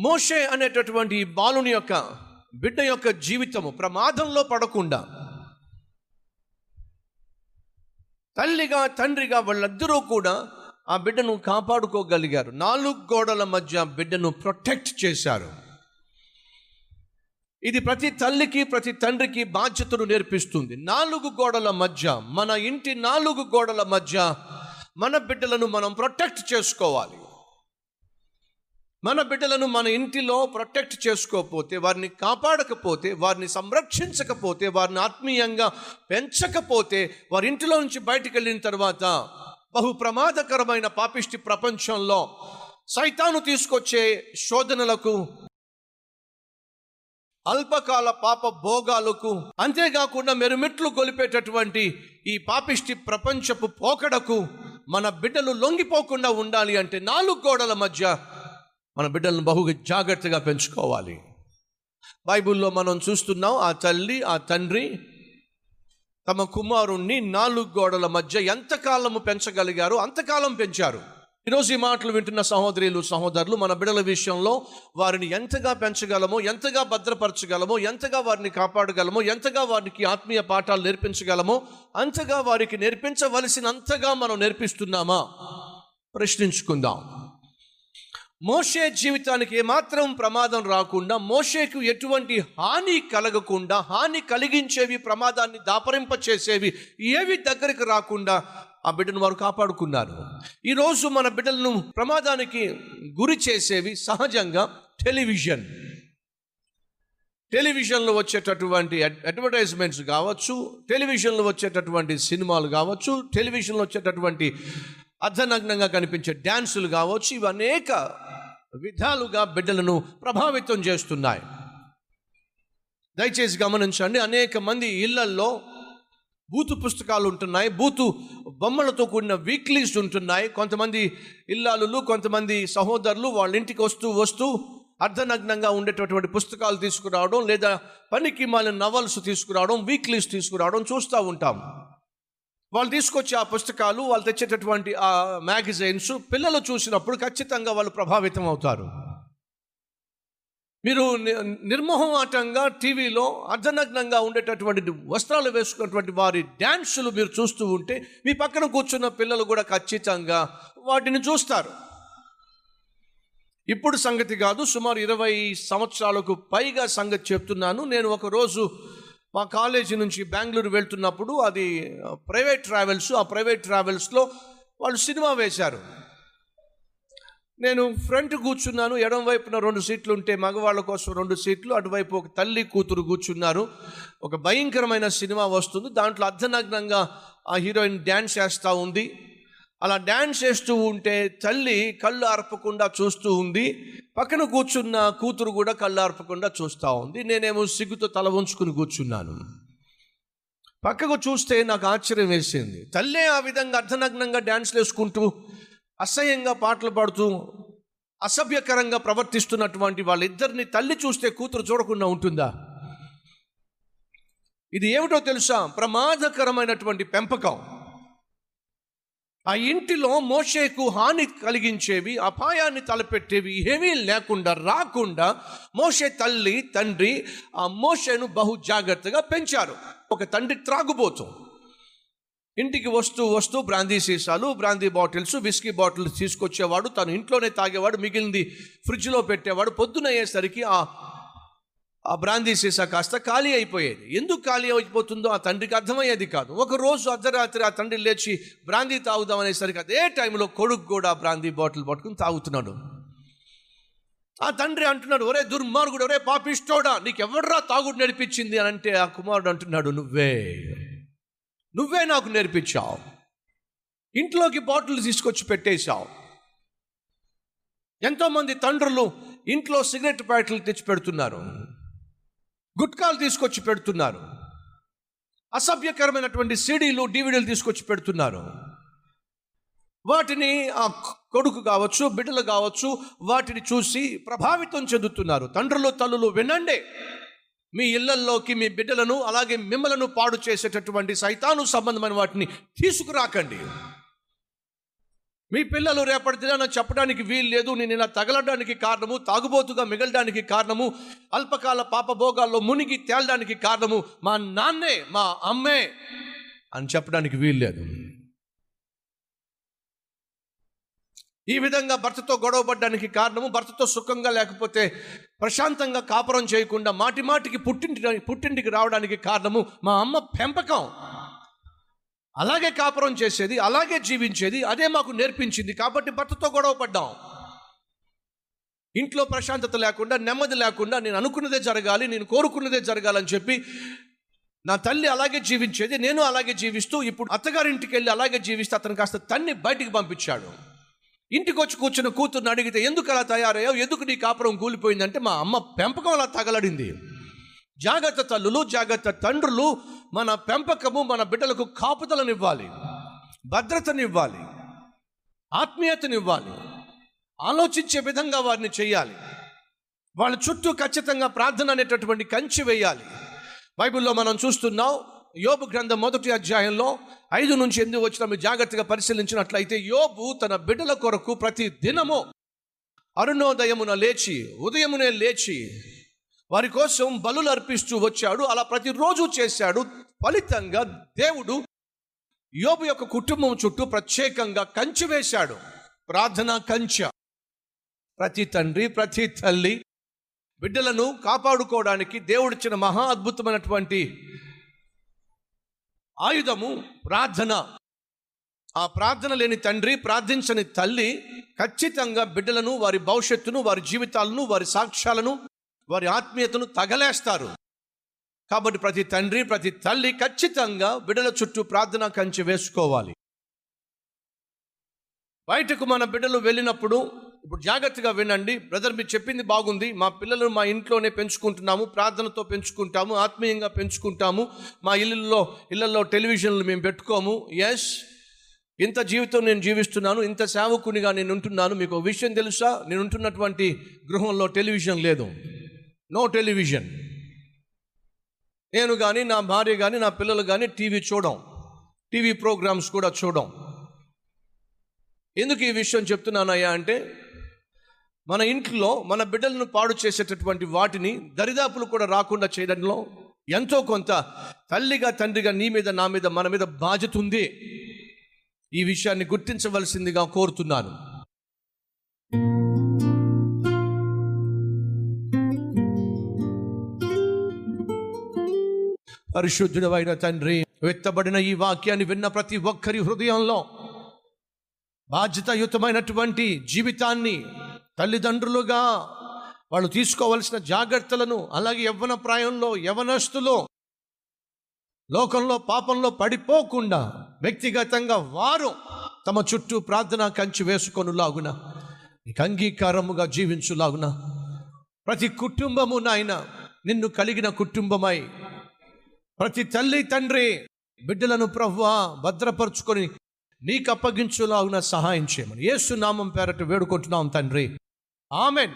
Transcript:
మోషే అనేటటువంటి బాలుని యొక్క బిడ్డ యొక్క జీవితము ప్రమాదంలో పడకుండా తల్లిగా తండ్రిగా వాళ్ళిద్దరూ కూడా ఆ బిడ్డను కాపాడుకోగలిగారు. నాలుగు గోడల మధ్య బిడ్డను ప్రొటెక్ట్ చేశారు. ఇది ప్రతి తల్లికి ప్రతి తండ్రికి బాధ్యతను నేర్పిస్తుంది. నాలుగు గోడల మధ్య మన ఇంటి నాలుగు గోడల మధ్య మన బిడ్డలను మనం ప్రొటెక్ట్ చేసుకోవాలి. మన బిడ్డలను మన ఇంటిలో ప్రొటెక్ట్ చేసుకోకపోతే వారిని కాపాడకపోతే వారిని సంరక్షించకపోతే వారిని ఆత్మీయంగా పెంచకపోతే వారి ఇంటిలో నుంచి బయటికి వెళ్ళిన తర్వాత బహు ప్రమాదకరమైన పాపిష్టి ప్రపంచంలో సైతాను తీసుకొచ్చే శోధనలకు అల్పకాల పాప భోగాలకు అంతేకాకుండా మెరుమెట్లు గొలిపేటటువంటి ఈ పాపిష్టి ప్రపంచపు పోకడకు మన బిడ్డలు లొంగిపోకుండా ఉండాలి అంటే నాలుగు గోడల మధ్య మన బిడ్డలను బహుగా జాగ్రత్తగా పెంచుకోవాలి. బైబిల్లో మనం చూస్తున్నాం ఆ తల్లి ఆ తండ్రి తమ కుమారుణ్ణి నాలుగు గోడల మధ్య ఎంతకాలము పెంచగలిగారు అంతకాలం పెంచారు. ఈరోజు ఈ మాటలు వింటున్న సహోదరులు సహోదరులు మన బిడ్డల విషయంలో వారిని ఎంతగా పెంచగలమో ఎంతగా భద్రపరచగలమో ఎంతగా వారిని కాపాడగలమో ఎంతగా వారికి ఆత్మీయ పాఠాలు నేర్పించగలమో అంతగా వారికి నేర్పించవలసినంతగా మనం నేర్పిస్తున్నామా? ప్రశ్నించుకుందాం. మోషే జీవితానికి ఏమాత్రం ప్రమాదం రాకుండా మోషేకు ఎటువంటి హాని కలగకుండా హాని కలిగించేవి ప్రమాదాన్ని దాపరింప చేసేవి ఏవి దగ్గరికి రాకుండా ఆ బిడ్డను వారు కాపాడుకున్నారు. ఈరోజు మన బిడ్డలను ప్రమాదానికి గురి చేసేవి సహజంగా టెలివిజన్. టెలివిజన్లో వచ్చేటటువంటి అడ్వర్టైజ్మెంట్స్ కావచ్చు టెలివిజన్లో వచ్చేటటువంటి సినిమాలు కావచ్చు టెలివిజన్లో వచ్చేటటువంటి అర్ధనగ్నంగా కనిపించే డ్యాన్సులు కావచ్చు ఇవి అనేక విధాలుగా బిడ్డలను ప్రభావితం చేస్తున్నాయి. దయచేసి గమనించండి అనేక మంది ఇళ్ళల్లో బూతు పుస్తకాలు ఉంటున్నాయి బూతు బొమ్మలతో కూడిన వీక్లీస్ ఉంటున్నాయి. కొంతమంది ఇల్లాలులు కొంతమంది సహోదరులు వాళ్ళ ఇంటికి వస్తూ వస్తూ అర్ధనగ్నంగా ఉండేటటువంటి పుస్తకాలు తీసుకురావడం లేదా పనికి మాలిన నవల్స్ తీసుకురావడం వీక్లీస్ తీసుకురావడం చూస్తూ ఉంటాం. వాళ్ళు తీసుకొచ్చే ఆ పుస్తకాలు వాళ్ళు తెచ్చేటటువంటి ఆ మ్యాగజైన్స్ పిల్లలు చూసినప్పుడు ఖచ్చితంగా వాళ్ళు ప్రభావితం అవుతారు. మీరు ని- నిర్మోహమాటంగా టీవీలో అర్ధనగ్నంగా ఉండేటటువంటి వస్త్రాలు వేసుకున్నటువంటి వారి డ్యాన్సులు మీరు చూస్తూ ఉంటే మీ పక్కన కూర్చున్న పిల్లలు కూడా ఖచ్చితంగా వాటిని చూస్తారు. ఇప్పుడు సంగతి కాదు సుమారు ఇరవై సంవత్సరాలకు పైగా సంగతి చెప్తున్నాను. నేను ఒక రోజు మా కాలేజీ నుంచి బెంగళూరు వెళ్తున్నప్పుడు అది ప్రైవేట్ ట్రావెల్స్ ఆ ప్రైవేట్ ట్రావెల్స్లో వాళ్ళు సినిమా వేశారు. నేను ఫ్రంట్ కూర్చున్నాను ఎడం వైపున రెండు సీట్లు ఉంటే మగవాళ్ళ కోసం రెండు సీట్లు అటువైపు ఒక తల్లి కూతురు కూర్చున్నారు. ఒక భయంకరమైన సినిమా వస్తుంది దాంట్లో అర్ధనగ్నంగా ఆ హీరోయిన్ డ్యాన్స్ చేస్తూ ఉంది. అలా డ్యాన్స్ చేస్తూ ఉంటే తల్లి కళ్ళు ఆర్పకుండా చూస్తూ ఉంది. పక్కన కూర్చున్న కూతురు కూడా కళ్ళు ఆర్పకుండా చూస్తూ ఉంది. నేనేమో సిగ్గుతో తల ఉంచుకుని కూర్చున్నాను. పక్కకు చూస్తే నాకు ఆశ్చర్యం వేసింది. తల్లే ఆ విధంగా అర్ధనగ్నంగా డ్యాన్స్ వేసుకుంటూ అసహ్యంగా పాటలు పాడుతూ అసభ్యకరంగా ప్రవర్తిస్తున్నటువంటి వాళ్ళిద్దరిని తల్లి చూస్తే కూతురు చూడకుండా ఉంటుందా? ఇది ఏమిటో తెలుసా? ప్రమాదకరమైనటువంటి పెంపకం. ఆ ఇంటిలో మోషేకు హాని కలిగించేవి అపాయాన్ని తలపెట్టేవి ఏమీ లేకుండా రాకుండా మోషే తల్లి తండ్రి ఆ మోషేను బహు జాగ్రత్తగా పెంచారు. ఒక తండ్రి త్రాగుబోతు. ఇంటికి వస్తూ వస్తూ బ్రాందీ సీసాలు బ్రాందీ బాటిల్స్ విస్కీ బాటిల్స్ తీసుకొచ్చేవాడు తను ఇంట్లోనే తాగేవాడు మిగిలింది ఫ్రిడ్జ్లో పెట్టేవాడు. పొద్దున అయ్యేసరికి ఆ ఆ బ్రాందీ సీసా కాస్త ఖాళీ అయిపోయేది. ఎందుకు ఖాళీ అయిపోతుందో ఆ తండ్రికి అర్థమయ్యేది కాదు. ఒక రోజు అర్ధరాత్రి ఆ తండ్రి లేచి బ్రాందీ తాగుదాం అనేసరికి అదే టైంలో కొడుకు కూడా బ్రాందీ బాటిల్ పట్టుకుని తాగుతున్నాడు. ఆ తండ్రి అంటున్నాడు ఒరే దుర్మార్గుడు ఒరే పాపిష్టోడా నీకెవడ్రా తాగుడు నేర్పించింది? అని అంటే ఆ కుమారుడు అంటున్నాడు నువ్వే. నువ్వే నాకు నేర్పించావు. ఇంట్లోకి బాటిల్ తీసుకొచ్చి పెట్టేశావు. ఎంతోమంది తండ్రులు ఇంట్లో సిగరెట్ ప్యాకెట్లు తెచ్చి పెడుతున్నారు. గుట్కాలు తీసుకొచ్చి పెడుతున్నారు. అసభ్యకరమైనటువంటి సీడీలు డివిడీలు తీసుకొచ్చి పెడుతున్నారు. వాటిని ఆ కొడుకు కావచ్చు బిడ్డలు కావచ్చు వాటిని చూసి ప్రభావితం చెందుతున్నారు. తండ్రులు తల్లులు వినండి. మీ ఇళ్ళల్లోకి మీ బిడ్డలను అలాగే మిమ్మలను పాడు చేసేటటువంటి సైతాను సంబంధమైన వాటిని తీసుకురాకండి. మీ పిల్లలు రేపటి దినాన చెప్పడానికి వీలు లేదు నేను ఇలా తగలడానికి కారణము తాగుబోతుగా మిగలడానికి కారణము అల్పకాల పాపభోగాల్లో మునిగి తేలడానికి కారణము మా నాన్నే మా అమ్మే అని చెప్పడానికి వీలు లేదు. ఈ విధంగా భర్తతో గొడవపడ్డానికి కారణము భర్తతో సుఖంగా లేకపోతే ప్రశాంతంగా కాపురం చేయకుండా మాటి మాటికి పుట్టింటి పుట్టింటికి రావడానికి కారణము మా అమ్మ పెంపకం. అలాగే కాపురం చేసేది అలాగే జీవించేది అదే మాకు నేర్పించింది. కాబట్టి భర్తతో గొడవ పడ్డాం. ఇంట్లో ప్రశాంతత లేకుండా నెమ్మది లేకుండా నేను అనుకున్నదే జరగాలి నేను కోరుకున్నదే జరగాలని చెప్పి నా తల్లి అలాగే జీవించేది నేను అలాగే జీవిస్తూ ఇప్పుడు అత్తగారింటికి వెళ్ళి అలాగే జీవిస్తే అతను కాస్త తన్ని బయటికి పంపించాడు. ఇంటికి వచ్చి కూర్చున్న కూతుర్ని అడిగితే ఎందుకు అలా తయారయ్యావు? ఎందుకు నీ కాపురం కూలిపోయిందంటే మా అమ్మ పెంపకం అలా తగలడింది. జాగ్రత్త తల్లులు జాగ్రత్త తండ్రులు మన పెంపకము మన బిడ్డలకు కాపుదలనివ్వాలి భద్రతనివ్వాలి ఆత్మీయతనివ్వాలి ఆలోచించే విధంగా వారిని చేయాలి. వాళ్ళ చుట్టూ ఖచ్చితంగా ప్రార్థన అనేటటువంటి కంచి వేయాలి. బైబిల్లో మనం చూస్తున్నాం యోబు గ్రంథం మొదటి అధ్యాయంలో ఐదు నుంచి ఎనిమిది వచ్చిన మీరు జాగ్రత్తగా పరిశీలించినట్లయితే యోబు తన బిడ్డల కొరకు ప్రతి దినము అరుణోదయమున లేచి ఉదయమునే లేచి వారి కోసం బలులు అర్పిస్తూ వచ్చాడు. అలా ప్రతిరోజు చేశాడు. ఫలితంగా దేవుడు యోబు యొక్క కుటుంబం చుట్టూ ప్రత్యేకంగా కంచె వేశాడు. ప్రార్థన కంచె. ప్రతి తండ్రి ప్రతి తల్లి బిడ్డలను కాపాడుకోవడానికి దేవుడిచ్చిన మహా అద్భుతమైనటువంటి ఆయుధము ప్రార్థన. ఆ ప్రార్థన లేని తండ్రి ప్రార్థించని తల్లి ఖచ్చితంగా బిడ్డలను వారి భవిష్యత్తును వారి జీవితాలను వారి సాక్ష్యాలను వారి ఆత్మీయతను తగలేస్తారు. కాబట్టి ప్రతి తండ్రి ప్రతి తల్లి ఖచ్చితంగా బిడ్డల చుట్టూ ప్రార్థన కంచె వేసుకోవాలి. బయటకు మన బిడ్డలు వెళ్ళినప్పుడు ఇప్పుడు జాగ్రత్తగా వినండి. బ్రదర్ మీరు చెప్పింది బాగుంది. మా పిల్లలు మా ఇంట్లోనే పెంచుకుంటున్నాము ప్రార్థనతో పెంచుకుంటాము ఆత్మీయంగా పెంచుకుంటాము. మా ఇళ్ళల్లో ఇళ్ళల్లో టెలివిజన్లు మేము పెట్టుకోము. ఎస్ ఇంత జీవితం నేను జీవిస్తున్నాను ఇంత సేవకునిగా నేను ఉంటున్నాను. మీకు విషయం తెలుసా? నేను ఉంటున్నటువంటి గృహంలో టెలివిజన్ లేదు. నో టెలివిజన్ నేను కానీ నా భార్య కానీ నా పిల్లలు కానీ టీవీ చూడం. టీవీ ప్రోగ్రామ్స్ కూడా చూడం. ఎందుకు ఈ విషయం చెప్తున్నానయ్యా అంటే మన ఇంట్లో మన బిడ్డలను పాడు చేసేటటువంటి వాటిని దరిదాపులు కూడా రాకుండా చేయడంలో ఎంతో కొంత తల్లిగా తండ్రిగా నీ మీద నా మీద మన మీద బాధ్యత ఉంది. ఈ విషయాన్ని గుర్తించవలసిందిగా కోరుతున్నాను. పరిశుద్ధుడైన తండ్రి వెత్తబడిన ఈ వాక్యాన్ని విన్న ప్రతి ఒక్కరి హృదయంలో బాధ్యతాయుతమైనటువంటి జీవితాన్ని తల్లిదండ్రులుగా వాళ్ళు తీసుకోవలసిన జాగ్రత్తలను అలాగే యవ్వన ప్రాయంలో యవనస్తులు లోకంలో పాపంలో పడిపోకుండా వ్యక్తిగతంగా వారు తమ చుట్టూ ప్రార్థన కంచి వేసుకొనులాగున నీకు అంగీకారముగా జీవించులాగున ప్రతి కుటుంబము నాయన నిన్ను కలిగిన కుటుంబమై ప్రతి తల్లి తండ్రి బిడ్డలను ప్రవ్వా భద్రపరుచుకొని నీకు అప్పగించులాగున సహాయం చేయమని. యేసు పేరట వేడుకుంటున్నాం తండ్రి. ఆమెన్.